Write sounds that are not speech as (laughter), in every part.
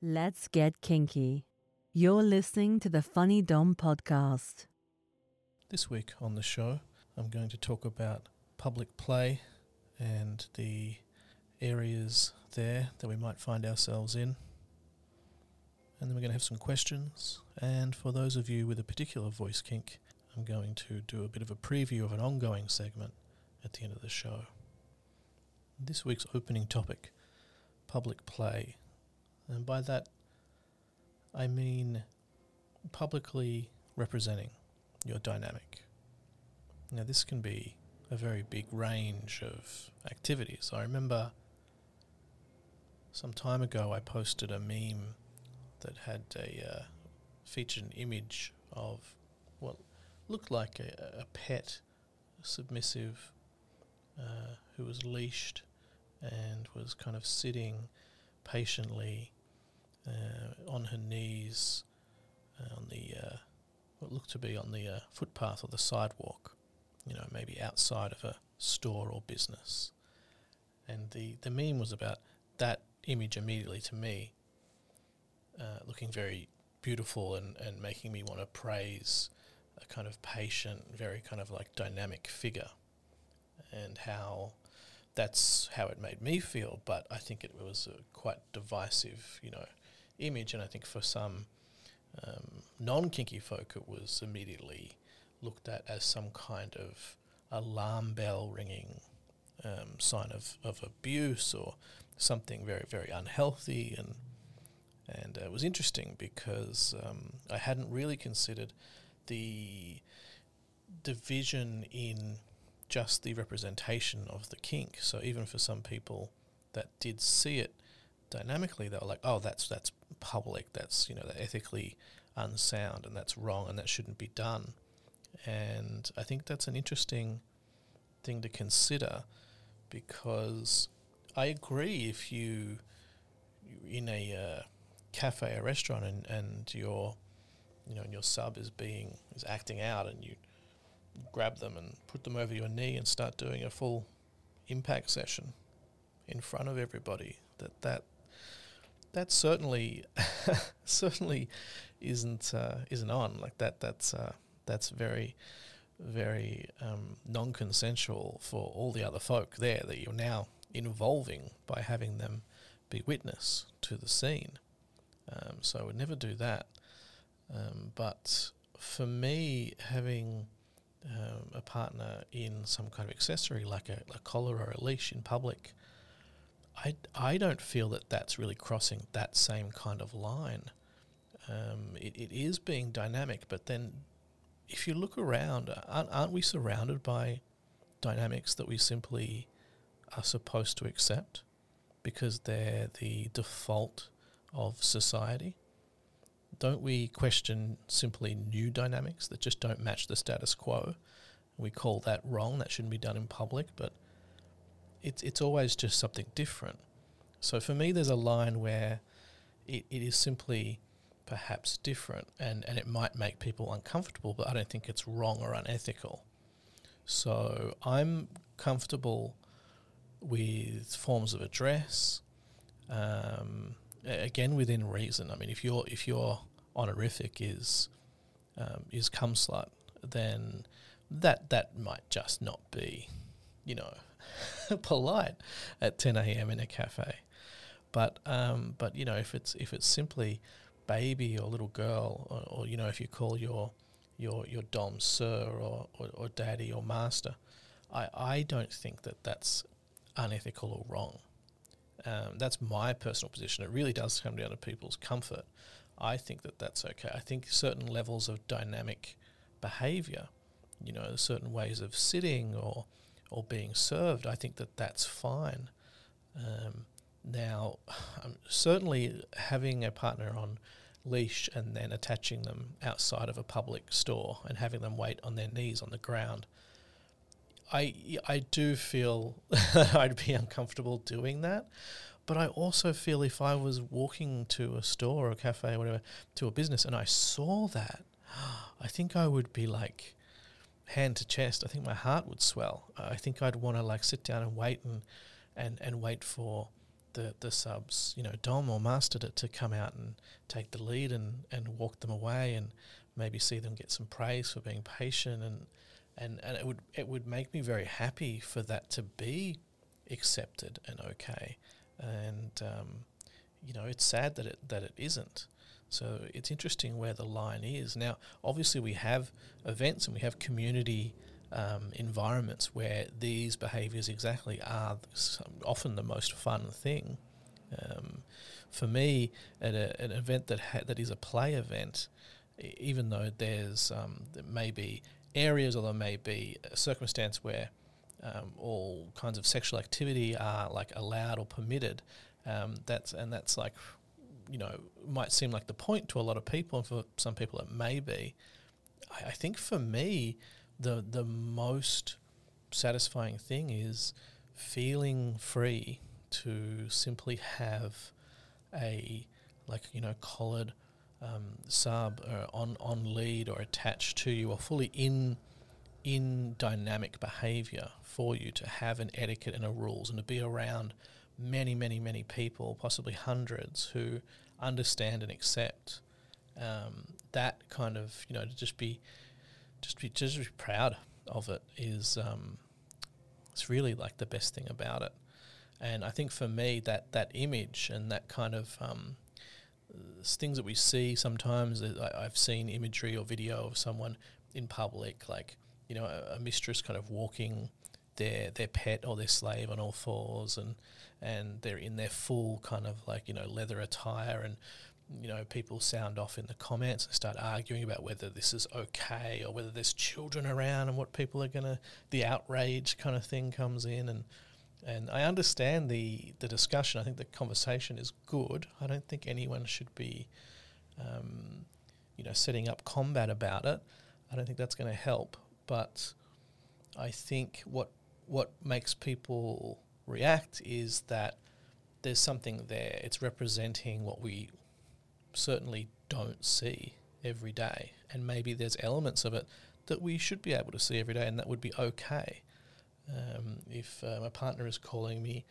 Let's get kinky. You're listening to the Funny Dom podcast. This week on the show, I'm going to talk about public play and the areas there that we might find ourselves in. And then we're going to have some questions. And for those of you with a particular voice kink, I'm going to do a bit of a preview of an ongoing segment at the end of the show. This week's opening topic public play. And by that, I mean publicly representing your dynamic. Now, this can be a very big range of activities. I remember some time ago I posted a meme that had a uh, featured an image of what looked like a, a pet submissive uh, who was leashed and was kind of sitting patiently uh, on her knees uh, on the uh, what looked to be on the uh, footpath or the sidewalk, you know, maybe outside of a store or business. And the, the meme was about that image immediately to me, looking very beautiful and, and making me want to praise a kind of patient, very kind of like dynamic figure, and how that's how it made me feel. But I think it was quite divisive, you know, image, and I think for some um, non kinky folk, it was immediately looked at as some kind of alarm bell ringing um, sign of, of abuse or something very very unhealthy and and uh, it was interesting because um, I hadn't really considered the division in just the representation of the kink. So even for some people that did see it dynamically, they were like, "Oh, that's that's public. That's you know ethically unsound, and that's wrong, and that shouldn't be done." And I think that's an interesting thing to consider because I agree if you in a uh, cafe or restaurant and, and your you know and your sub is being is acting out and you grab them and put them over your knee and start doing a full impact session in front of everybody that that that certainly (laughs) certainly isn't uh, isn't on. Like that that's uh, that's very very um, non-consensual for all the other folk there that you're now involving by having them be witness to the scene. Um, so I would never do that. Um, but for me having um, a partner in some kind of accessory like a, a, collar or a leash in public, I, I don't feel that that's really crossing that same kind of line. Um, it, it is being dynamic, but then if you look around, aren't, aren't we surrounded by dynamics that we simply are supposed to accept because they're the default of society? don't we question simply new dynamics that just don't match the status quo? We call that wrong. That shouldn't be done in public, but it's it's always just something different. So for me, there's a line where it, it is simply perhaps different, and and it might make people uncomfortable, but I don't think it's wrong or unethical. So I'm comfortable with forms of address. Um, again within reason. I mean, if your if your honorific is um, is cum slut, then that that might just not be, you know, (laughs) polite at 10 a.m. in a cafe. But um, but you know, if it's if it's simply baby or little girl, or, or you know, if you call your your your dom sir or, or, or daddy or master, I I don't think that that's unethical or wrong. Um, that's my personal position. It really does come down to people's comfort. I think that that's okay. I think certain levels of dynamic behavior, you know, certain ways of sitting or or being served, I think that that's fine. Um, now, um, certainly having a partner on leash and then attaching them outside of a public store and having them wait on their knees on the ground. I I do feel (laughs) I'd be uncomfortable doing that, but I also feel if I was walking to a store or a cafe or whatever to a business and I saw that, (gasps) I think I would be like hand to chest. I think my heart would swell. I think I'd want to like sit down and wait and and and wait for the the subs, you know, dom or master to, to come out and take the lead and and walk them away and maybe see them get some praise for being patient and and and it would it would make me very happy for that to be accepted and okay and um, you know it's sad that it that it isn't so it's interesting where the line is now obviously we have events and we have community um, environments where these behaviors exactly are often the most fun thing um, for me at a, an event that ha- that is a play event even though there's um, there may be areas or there may be a circumstance where um, all kinds of sexual activity are like allowed or permitted. Um, that's and that's like you know might seem like the point to a lot of people, and for some people it may be. I, I think for me, the the most satisfying thing is feeling free to simply have a like you know collared um, sub or on on lead or attached to you or fully in in dynamic behavior for you to have an etiquette and a rules and to be around many many many people possibly hundreds who understand and accept um, that kind of you know to just be just be just be proud of it is um, it's really like the best thing about it and I think for me that that image and that kind of um, things that we see sometimes. I've seen imagery or video of someone in public, like you know, a, a, mistress kind of walking their their pet or their slave on all fours, and and they're in their full kind of like you know leather attire, and you know people sound off in the comments and start arguing about whether this is okay or whether there's children around and what people are gonna the outrage kind of thing comes in and and I understand the the discussion. I think the conversation is good. I don't think anyone should be, um, you know, setting up combat about it. I don't think that's going to help. But I think what what makes people react is that there's something there. It's representing what we certainly don't see every day, and maybe there's elements of it that we should be able to see every day, and that would be okay. Um, if uh, my partner is calling me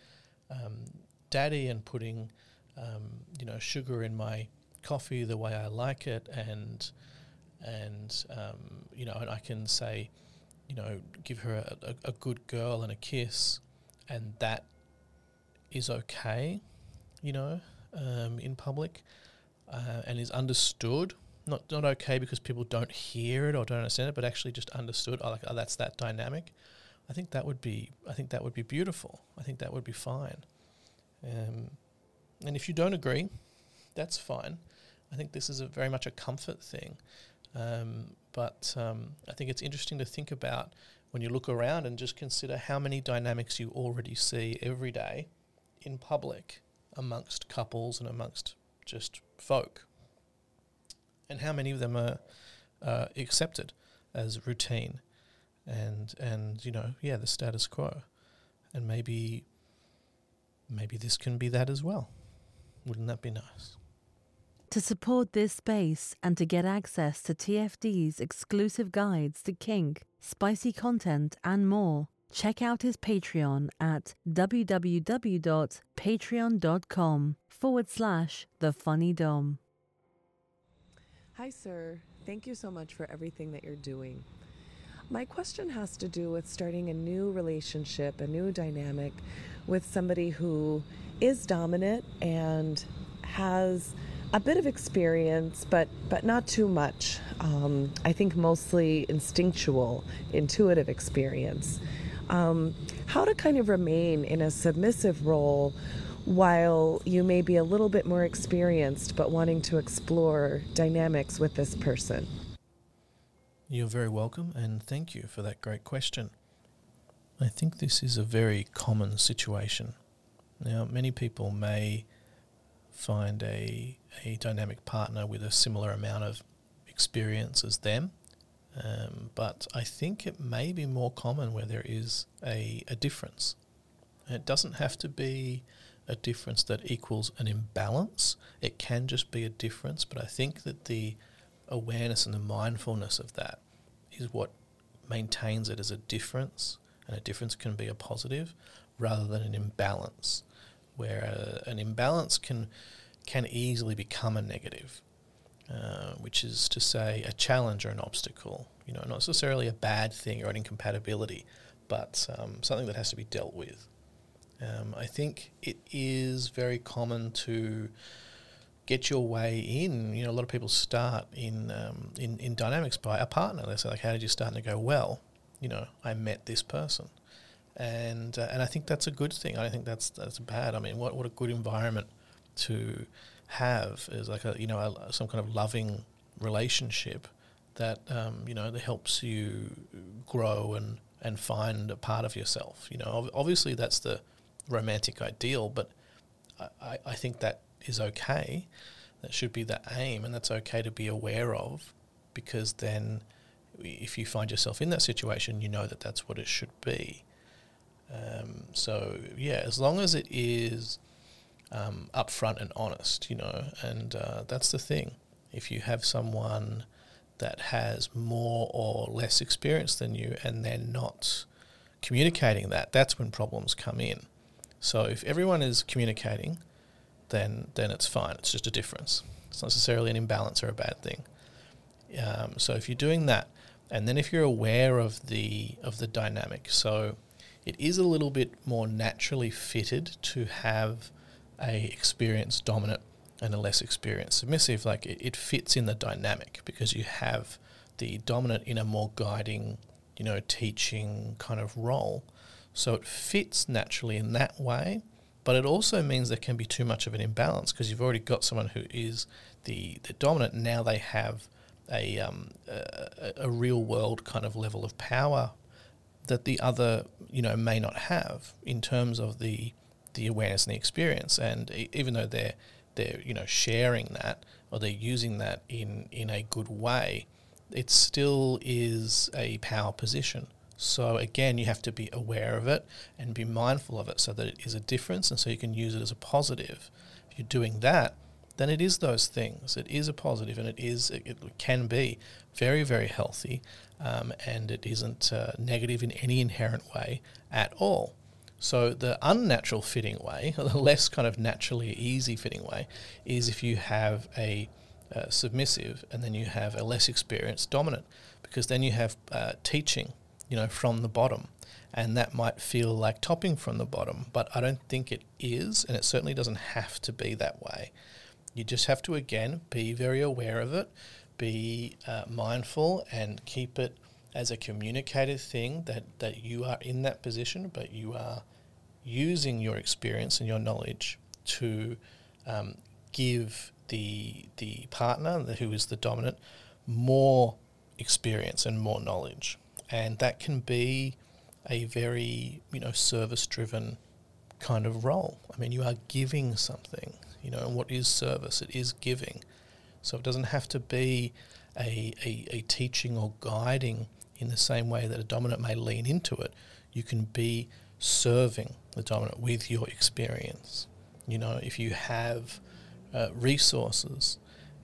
um, daddy and putting um, you know sugar in my coffee the way I like it, and and um, you know, and I can say, you know, give her a, a, a good girl and a kiss, and that is okay, you know, um, in public, uh, and is understood. Not not okay because people don't hear it or don't understand it, but actually just understood. Oh, like oh, that's that dynamic. I think that would be I think that would be beautiful. I think that would be fine. Um, and if you don't agree, that's fine. I think this is a very much a comfort thing. Um, but um, I think it's interesting to think about when you look around and just consider how many dynamics you already see every day in public amongst couples and amongst just folk, and how many of them are uh, accepted as routine and and you know yeah the status quo. And maybe maybe this can be that as well. Wouldn't that be nice to support this space and to get access to TFD's exclusive guides to kink, spicy content, and more, check out his Patreon at www.patreon.com forward slash the funny dom. Hi, sir. Thank you so much for everything that you're doing. My question has to do with starting a new relationship, a new dynamic with somebody who is dominant and has a bit of experience, but but not too much. Um, I think mostly instinctual, intuitive experience. Um, how to kind of remain in a submissive role while you may be a little bit more experienced, but wanting to explore dynamics with this person. You're very welcome, and thank you for that great question. I think this is a very common situation. Now, many people may find a, a dynamic partner with a similar amount of experience as them, um, but I think it may be more common where there is a, a difference. it doesn't have to be a difference that equals an imbalance, it can just be a difference, but I think that the awareness and the mindfulness of that is what maintains it as a difference, and a difference can be a positive rather than an imbalance where uh, an imbalance can can easily become a negative, uh, which is to say a challenge or an obstacle. You know, not necessarily a bad thing or an incompatibility, but um, something that has to be dealt with. Um, I think it is very common to get your way in. You know, a lot of people start in um, in, in dynamics by a partner. They say like, "How did you start?" And they go, "Well, you know, I met this person." And uh, and I think that's a good thing. I don't think that's that's bad. I mean, what what a good environment to have is like a you know a, some kind of loving relationship that um, you know that helps you grow and and find a part of yourself. You know, obviously that's the romantic ideal, but I, I think that is okay. That should be the aim, and that's okay to be aware of, because then if you find yourself in that situation, you know that that's what it should be. Um, so yeah, as long as it is um, upfront and honest, you know, and uh, that's the thing. If you have someone that has more or less experience than you, and they're not communicating that, that's when problems come in. So if everyone is communicating, then then it's fine. It's just a difference. It's not necessarily an imbalance or a bad thing. Um, so if you're doing that, and then if you're aware of the of the dynamic, so it is a little bit more naturally fitted to have a experienced dominant and a less experienced submissive. Like it, it fits in the dynamic because you have the dominant in a more guiding, you know, teaching kind of role. So it fits naturally in that way, but it also means there can be too much of an imbalance because you've already got someone who is the, the dominant. Now they have a, um, a, a real world kind of level of power that the other you know may not have in terms of the the awareness and the experience. And even though they're they're you know sharing that or they're using that in in a good way it still is a power position. So again you have to be aware of it and be mindful of it so that it is a difference and so you can use it as a positive. If you're doing that then it is those things. It is a positive and it is it, it can be very very healthy, um, and it isn't uh, negative in any inherent way at all. So the unnatural fitting way, or (laughs) the less kind of naturally easy fitting way, is if you have a uh, submissive and then you have a less experienced dominant, because then you have uh, teaching, you know, from the bottom, and that might feel like topping from the bottom, but I don't think it is, and it certainly doesn't have to be that way. You just have to, again, be very aware of it, be uh, mindful, and keep it as a communicative thing that, that you are in that position, but you are using your experience and your knowledge to um, give the, the partner, who is the dominant, more experience and more knowledge. And that can be a very, you know, service driven kind of role. I mean, you are giving something you know, and what is service? It is giving. So it doesn't have to be a, a, a teaching or guiding in the same way that a dominant may lean into it. You can be serving the dominant with your experience. You know, if you have uh, resources,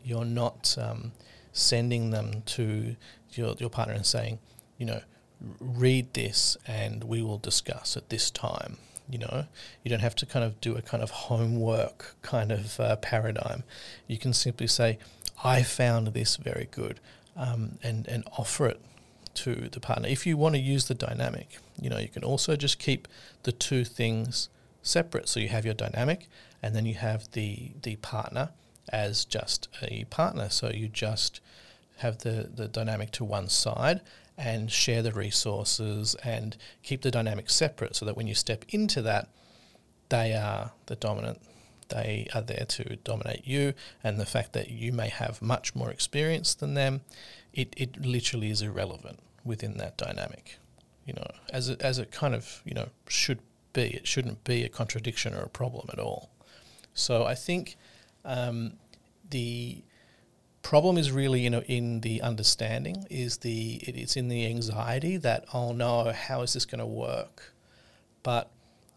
you're not um, sending them to your, your partner and saying, you know, read this and we will discuss at this time. You know, you don't have to kind of do a kind of homework kind of uh, paradigm. You can simply say, "I found this very good," um, and and offer it to the partner. If you want to use the dynamic, you know, you can also just keep the two things separate. So you have your dynamic, and then you have the the partner as just a partner. So you just have the the dynamic to one side, and share the resources and keep the dynamics separate so that when you step into that, they are the dominant. They are there to dominate you, and the fact that you may have much more experience than them, it, it literally is irrelevant within that dynamic. You know, as it, as it kind of you know should be. It shouldn't be a contradiction or a problem at all. So I think um, the problem is really you know in the understanding is the it's in the anxiety that oh no how is this going to work? But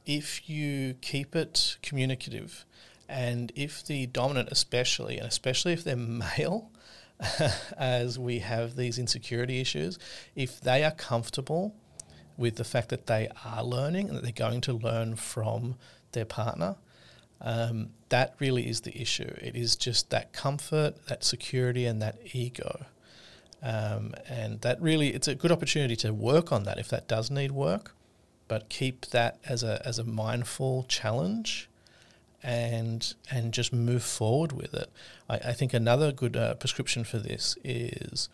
if you keep it communicative and if the dominant especially and especially if they're (laughs) male as we have these insecurity issues if they are comfortable with the fact that they are learning and that they're going to learn from their partner Um, that really is the issue. It is just that comfort, that security, and that ego. Um, and that really, it's a good opportunity to work on that if that does need work, but keep that as a, as a mindful challenge and and just move forward with it. I, I think another good uh, prescription for this is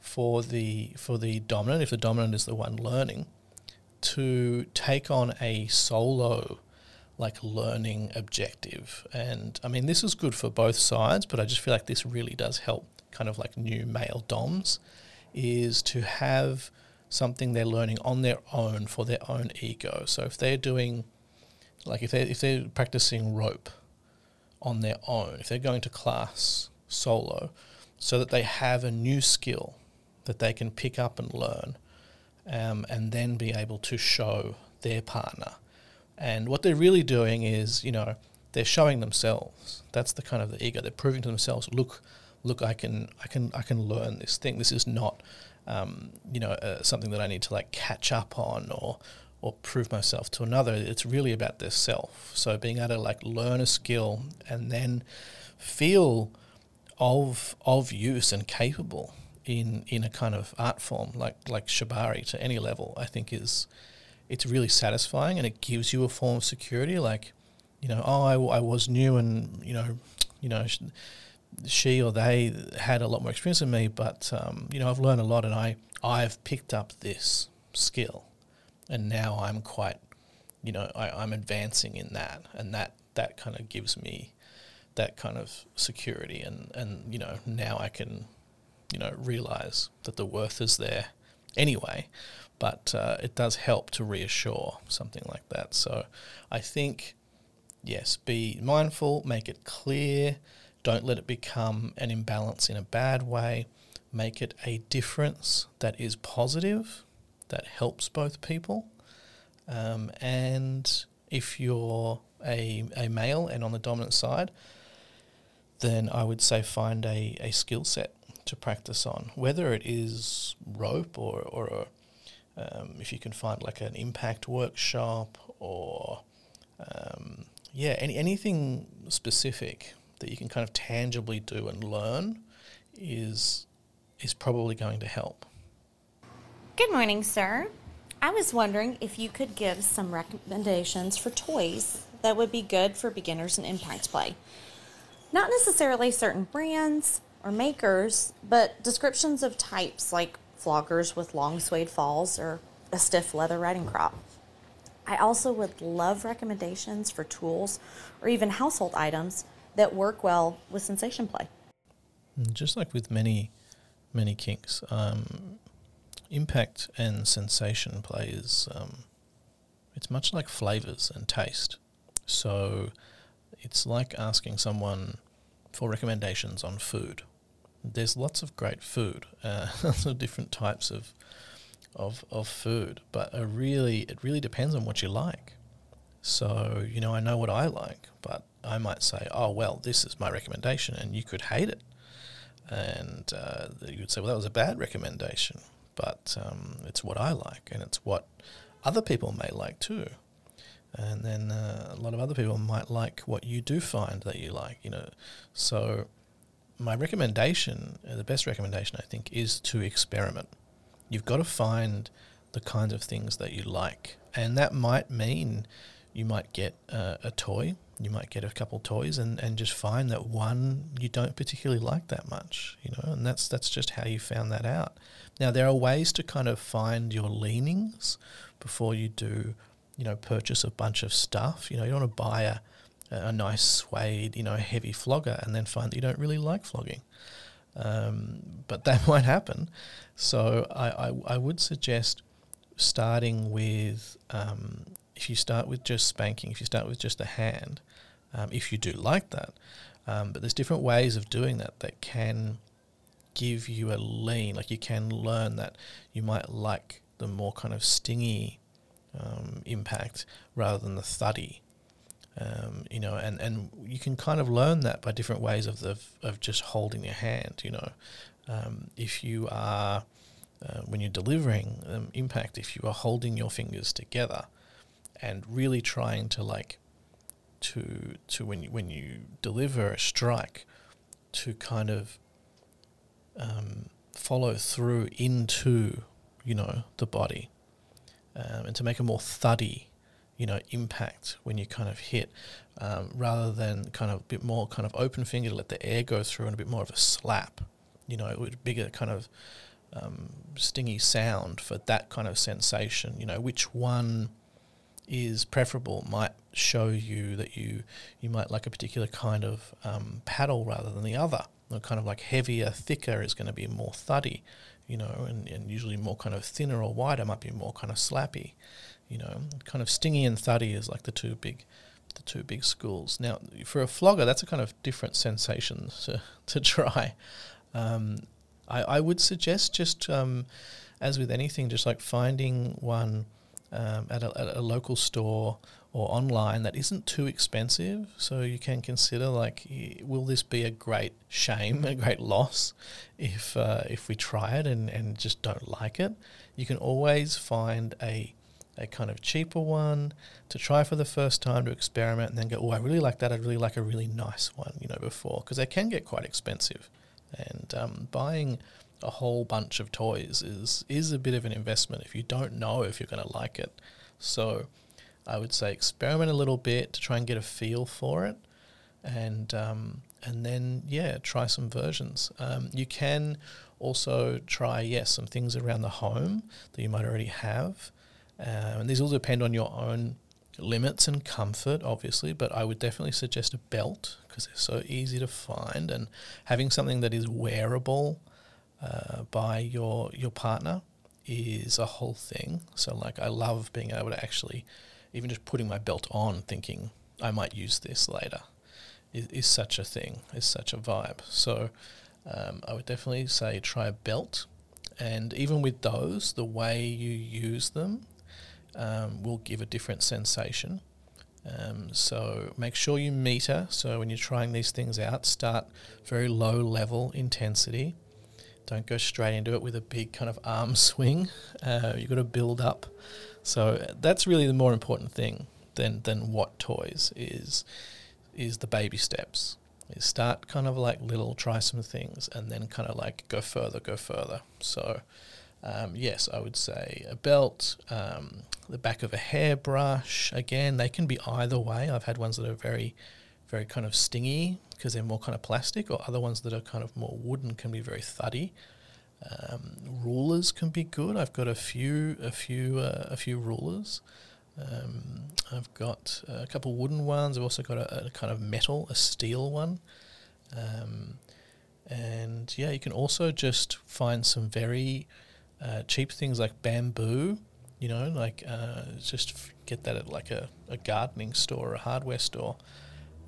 for the for the dominant, if the dominant is the one learning, to take on a solo like learning objective. And I mean this is good for both sides, but I just feel like this really does help kind of like new male doms is to have something they're learning on their own for their own ego. So if they're doing like if they if they're practicing rope on their own, if they're going to class solo, so that they have a new skill that they can pick up and learn, um, and then be able to show their partner. And what they're really doing is, you know, they're showing themselves. That's the kind of the ego. They're proving to themselves, look, look, I can, I can, I can learn this thing. This is not, um, you know, uh, something that I need to like catch up on or or prove myself to another. It's really about their self. So being able to like learn a skill and then feel of of use and capable in in a kind of art form like like shibari to any level, I think is it's really satisfying and it gives you a form of security. Like, you know, oh, I, I was new and you know, you know. she or they had a lot more experience than me, but um, you know I've learned a lot, and I I've picked up this skill, and now I'm quite, you know, I, I'm advancing in that, and that that kind of gives me that kind of security, and and you know now I can, you know, realize that the worth is there anyway, but uh, it does help to reassure something like that. So I think yes, be mindful, make it clear, don't let it become an imbalance in a bad way. Make it a difference that is positive that helps both people. Um, and if you're a, a male and on the dominant side, then I would say find a, a skill set to practice on, whether it is rope or, or a, um, if you can find like an impact workshop or um, yeah, any, anything specific that you can kind of tangibly do and learn is is probably going to help. Good morning, sir. I was wondering if you could give some recommendations for toys that would be good for beginners in impact play. Not necessarily certain brands or makers, but descriptions of types like floggers with long suede falls or a stiff leather riding crop. I also would love recommendations for tools or even household items that work well with sensation play. Just like with many, many kinks, um, impact and sensation play is um, it's much like flavors and taste. So it's like asking someone for recommendations on food. There's lots of great food, uh, (laughs) lots of different types of of of food, but a really it really depends on what you like. So you know, I know what I like, but I might say, oh well, this is my recommendation, and you could hate it, and uh, you would say, well, that was a bad recommendation but um, it's what I like and it's what other people may like too. And then uh, a lot of other people might like what you do find that you like, you know. So my recommendation, uh, the best recommendation I think, is to experiment. You've got to find the kinds of things that you like, and that might mean you might get uh, a toy you might get a couple toys and, and just find that one you don't particularly like that much, you know, and that's that's just how you found that out. Now there are ways to kind of find your leanings before you do, you know, purchase a bunch of stuff. You know, you don't want to buy a a nice suede, you know, heavy flogger and then find that you don't really like flogging. Um, but that (laughs) might happen. So I, I, I would suggest starting with um, if you start with just spanking, if you start with just a hand, um, if you do like that. Um, but there's different ways of doing that that can give you a lean. Like you can learn that you might like the more kind of stingy um, impact rather than the thuddy. Um, you know, and, and you can kind of learn that by different ways of the of just holding your hand. You know, um, if you are uh, when you're delivering um, impact, if you are holding your fingers together and really trying to like to to when you, when you deliver a strike to kind of um, follow through into you know the body um, and to make a more thuddy you know impact when you kind of hit um, rather than kind of a bit more kind of open finger to let the air go through and a bit more of a slap you know with bigger kind of um, stingy sound for that kind of sensation you know which one is preferable might show you that you you might like a particular kind of um, paddle rather than the other. You kind of like heavier, thicker is going to be more thuddy, you know, and, and usually more kind of thinner or wider might be more kind of slappy, you know. Kind of stingy and thuddy is like the two big the two big schools. Now, for a flogger, that's a kind of different sensation (laughs) to to try. Um, I, I would suggest just um, as with anything, just like finding one um, at, a, at a local store or online that isn't too expensive. So you can consider like, will this be a great shame, (laughs) a great loss, if uh, if we try it and, and just don't like it? You can always find a a kind of cheaper one to try for the first time to experiment and then go, oh, I really like that. I'd really like a really nice one, you know, before because they can get quite expensive. And um, buying a whole bunch of toys is is a bit of an investment if you don't know if you're going to like it. So I would say experiment a little bit to try and get a feel for it, and um, and then yeah, try some versions. Um, you can also try yes some things around the home that you might already have, uh, and these all depend on your own limits and comfort, obviously, but I would definitely suggest a belt because they're so easy to find and having something that is wearable uh, by your your partner is a whole thing. So like I love being able to actually even just putting my belt on thinking I might use this later is, is such a thing, is such a vibe. So um, I would definitely say try a belt. And even with those, the way you use them um, will give a different sensation. Um, so make sure you meter. So when you're trying these things out, start very low level intensity don't go straight into it with a big kind of arm (laughs) swing. Uh, you've got to build up. So that's really the more important thing than than what toys is is the baby steps. Start kind of like little, try some things, and then kind of like go further, go further. So. Um, yes, I would say a belt, um, the back of a hairbrush. Again, they can be either way. I've had ones that are very, very kind of stingy because they're more kind of plastic, or other ones that are kind of more wooden can be very thuddy. Um, rulers can be good. I've got a few, a few, uh, a few rulers. Um, I've got a couple wooden ones. I've also got a, a kind of metal, a steel one. Um, and yeah, you can also just find some very uh, cheap things like bamboo. You know, like uh, just get that at like a, a gardening store or a hardware store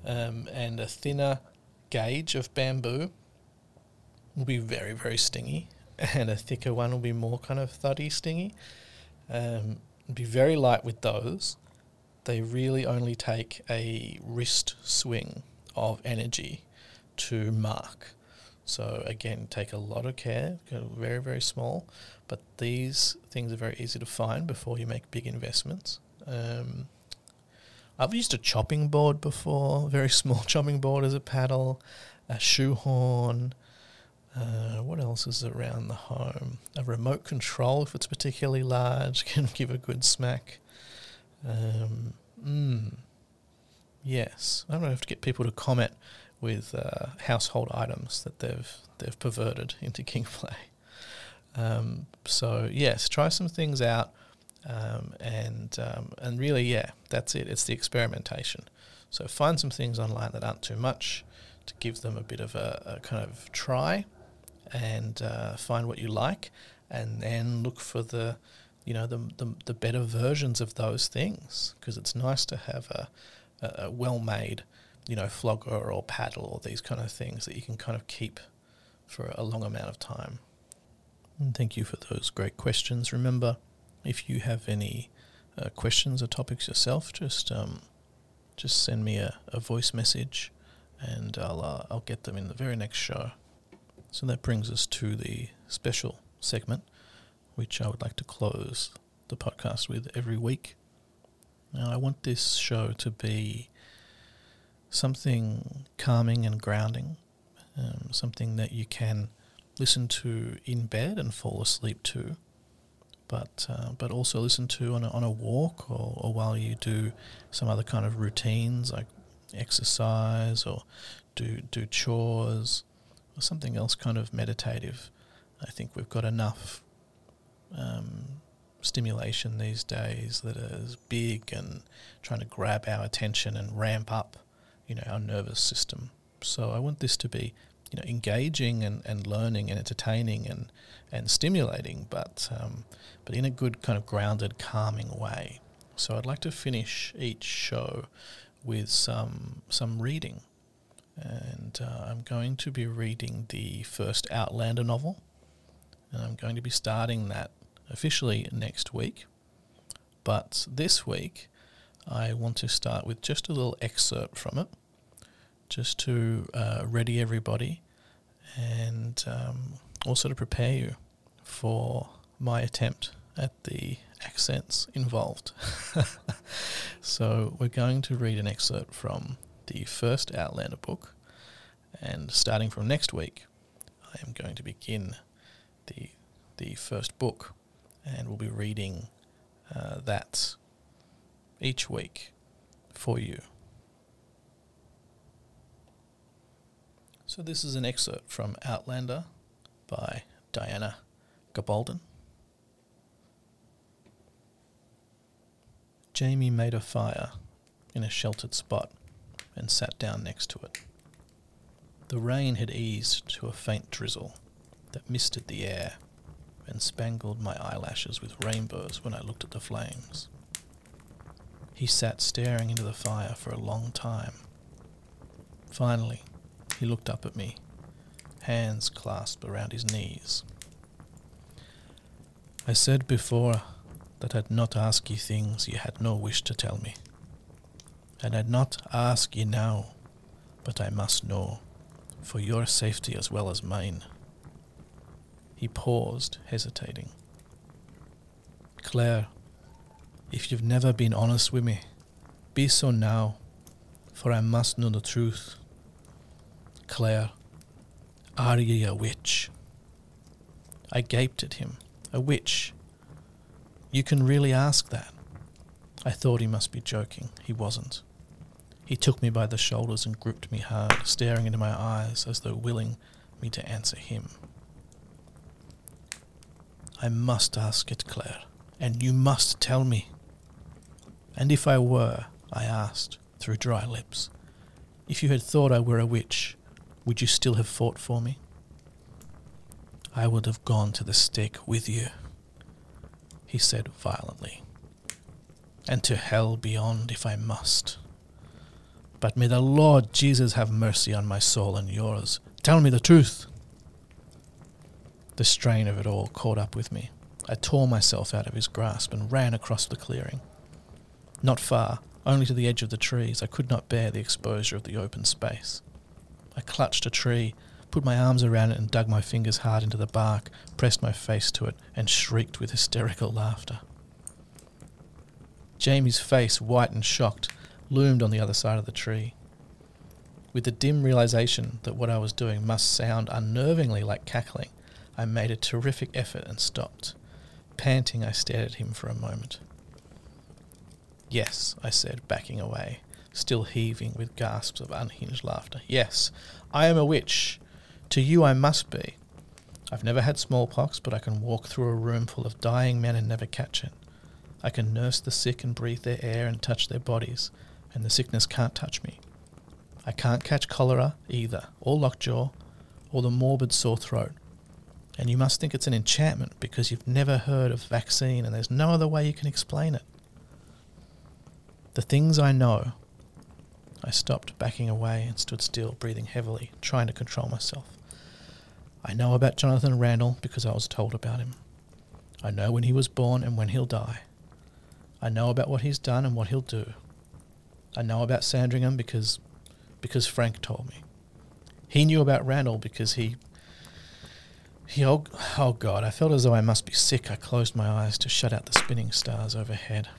um, and a thinner gauge of bamboo will be very, very stingy, (laughs) and a thicker one will be more kind of thuddy, stingy. Um, be very light with those. They really only take a wrist swing of energy to mark. So again, take a lot of care, very, very small, but these things are very easy to find before you make big investments. Um, I've used a chopping board before, (laughs) very small chopping board as a paddle, a shoehorn. Uh, what else is around the home? A remote control, if it's particularly large, (laughs) can give a good smack. Um, mm, yes, I don't know have to get people to comment with uh, household items that they've they've perverted (laughs) into kink play. Um, so yes, try some things out. Um, and um, and really, yeah, that's it. It's the experimentation. So find some things online that aren't too much to give them a bit of a, a kind of try, and uh, find what you like, and then look for the you know the the, the better versions of those things because it's nice to have a, a, a well made you know flogger or paddle or these kind of things that you can kind of keep for a long amount of time. And thank you for those great questions. Remember if you have any uh, questions or topics yourself, just um, just send me a, a voice message, and I'll uh, I'll get them in the very next show. So that brings us to the special segment, which I would like to close the podcast with every week. Now, I want this show to be something calming and grounding, um, something that you can listen to in bed and fall asleep to, but uh, but also listen to on a, on a walk or, or while you do some other kind of routines like exercise or do do chores or something else kind of meditative. I think we've got enough um, stimulation these days that is big and trying to grab our attention and ramp up, you know, our nervous system. So I want this to be, you know, engaging and, and learning and entertaining and, and stimulating, but um, but in a good kind of grounded, calming way. So I'd like to finish each show with some some reading, and uh, I'm going to be reading the first Outlander novel, and I'm going to be starting that officially next week. But this week, I want to start with just a little excerpt from it, just to uh, ready everybody and um, also to prepare you for my attempt at the accents involved. (laughs) so, we're going to read an excerpt from the first Outlander book, and starting from next week, I am going to begin the the first book and we'll be reading uh, that each week for you. So, this is an excerpt from Outlander by Diana Gabaldon. Jamie made a fire in a sheltered spot and sat down next to it. The rain had eased to a faint drizzle that misted the air and spangled my eyelashes with rainbows when I looked at the flames. He sat staring into the fire for a long time. Finally, he looked up at me, hands clasped around his knees. I said before that I'd not ask ye things ye had no wish to tell me. And I'd not ask ye now, but I must know, for your safety as well as mine. He paused, hesitating. Claire, if you've never been honest with me, be so now, for I must know the truth. Claire, are ye a witch? I gaped at him. A witch? You can really ask that? I thought he must be joking. He wasn't. He took me by the shoulders and gripped me hard, staring into my eyes as though willing me to answer him. I must ask it, Claire, and you must tell me. And if I were, I asked, through dry lips, if you had thought I were a witch, would you still have fought for me? I would have gone to the stake with you, he said violently, and to hell beyond if I must. But may the Lord Jesus have mercy on my soul and yours. Tell me the truth. The strain of it all caught up with me. I tore myself out of his grasp and ran across the clearing. Not far, only to the edge of the trees, I could not bear the exposure of the open space. I clutched a tree, put my arms around it and dug my fingers hard into the bark, pressed my face to it, and shrieked with hysterical laughter. Jamie's face, white and shocked, loomed on the other side of the tree. With the dim realization that what I was doing must sound unnervingly like cackling, I made a terrific effort and stopped. Panting, I stared at him for a moment. Yes, I said, backing away, still heaving with gasps of unhinged laughter. Yes, I am a witch. To you I must be. I've never had smallpox, but I can walk through a room full of dying men and never catch it. I can nurse the sick and breathe their air and touch their bodies, and the sickness can't touch me. I can't catch cholera either, or lockjaw, or the morbid sore throat, and you must think it's an enchantment because you've never heard of vaccine and there's no other way you can explain it. The things I know. I stopped backing away and stood still, breathing heavily, trying to control myself. I know about Jonathan Randall because I was told about him. I know when he was born and when he'll die. I know about what he's done and what he'll do. I know about Sandringham because because Frank told me. He knew about Randall because he he, oh, oh God, I felt as though I must be sick. I closed my eyes to shut out the spinning stars overhead.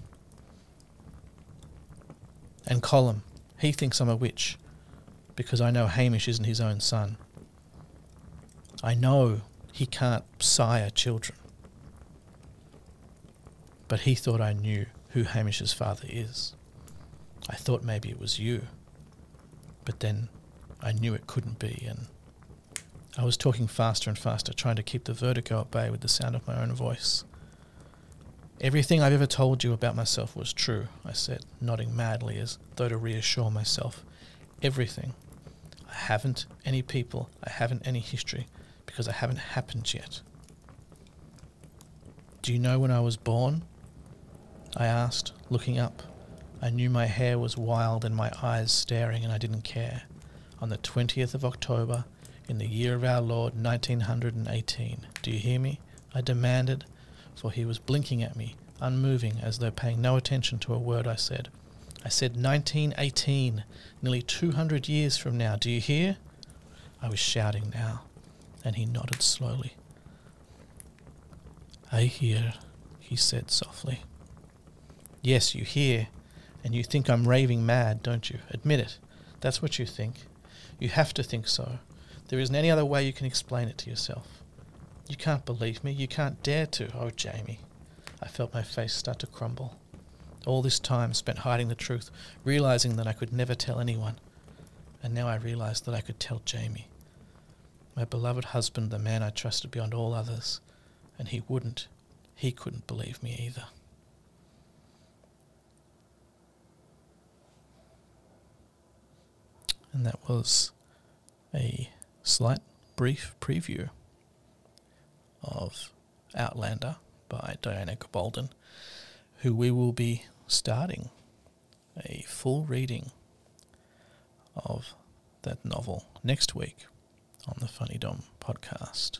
And Colum, He thinks I'm a witch because I know Hamish isn't his own son. I know he can't sire children. But he thought I knew who Hamish's father is. I thought maybe it was you. But then I knew it couldn't be, and I was talking faster and faster, trying to keep the vertigo at bay with the sound of my own voice. Everything I've ever told you about myself was true, I said, nodding madly as though to reassure myself. Everything. I haven't any people, I haven't any history, because I haven't happened yet. Do you know when I was born? I asked, looking up. I knew my hair was wild and my eyes staring, and I didn't care. On the 20th of October, in the year of our Lord 1918. Do you hear me? I demanded, for he was blinking at me, unmoving, as though paying no attention to a word I said. I said 1918, nearly 200 years from now. Do you hear? I was shouting now, and he nodded slowly. I hear, he said softly. Yes, you hear, and you think I'm raving mad, don't you? Admit it. That's what you think. You have to think so. There isn't any other way you can explain it to yourself. You can't believe me. You can't dare to. Oh, Jamie. I felt my face start to crumble. All this time spent hiding the truth, realizing that I could never tell anyone. And now I realized that I could tell Jamie. My beloved husband, the man I trusted beyond all others. And he wouldn't. He couldn't believe me either. And that was a slight brief preview of Outlander by Diana Gabaldon, who we will be starting a full reading of that novel next week on the Funny Dom podcast.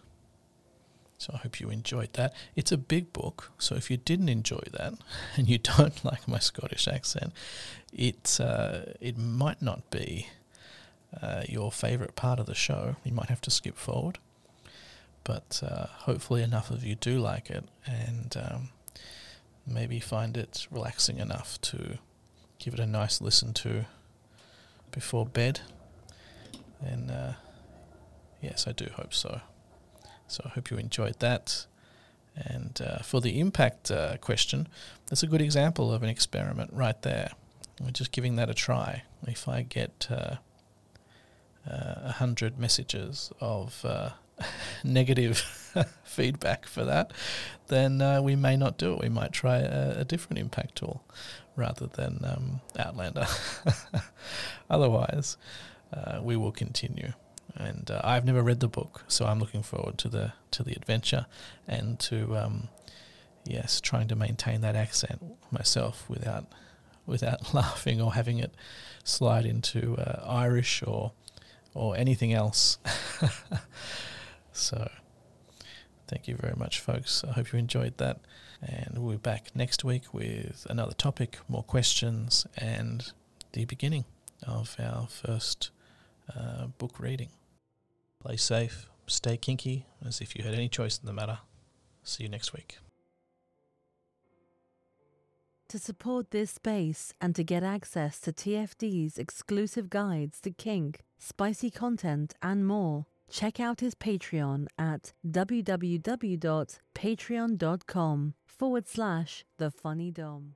So I hope you enjoyed that. It's a big book, so if you didn't enjoy that (laughs) and you don't (laughs) like my Scottish accent, it uh, it might not be uh, your favourite part of the show, you might have to skip forward. But uh, hopefully, enough of you do like it and um, maybe find it relaxing enough to give it a nice listen to before bed. And uh, yes, I do hope so. So I hope you enjoyed that. And uh, for the impact uh, question, that's a good example of an experiment right there. We're just giving that a try. If I get uh, uh, a hundred messages of uh, (laughs) negative (laughs) feedback for that, then uh, we may not do it. We might try a, a different impact tool rather than um, Outlander. (laughs) Otherwise, uh, we will continue. And uh, I've never read the book, so I'm looking forward to the to the adventure and to um, yes, trying to maintain that accent myself without without laughing or having it slide into uh, Irish or or anything else. So, thank you very much, folks. I hope you enjoyed that. And we'll be back next week with another topic, more questions, and the beginning of our first uh, book reading. Play safe, stay kinky, as if you had any choice in the matter. See you next week. To support this space and to get access to TFD's exclusive guides to kink, spicy content, and more, check out his Patreon at www.patreon.com forward slash the funny dom.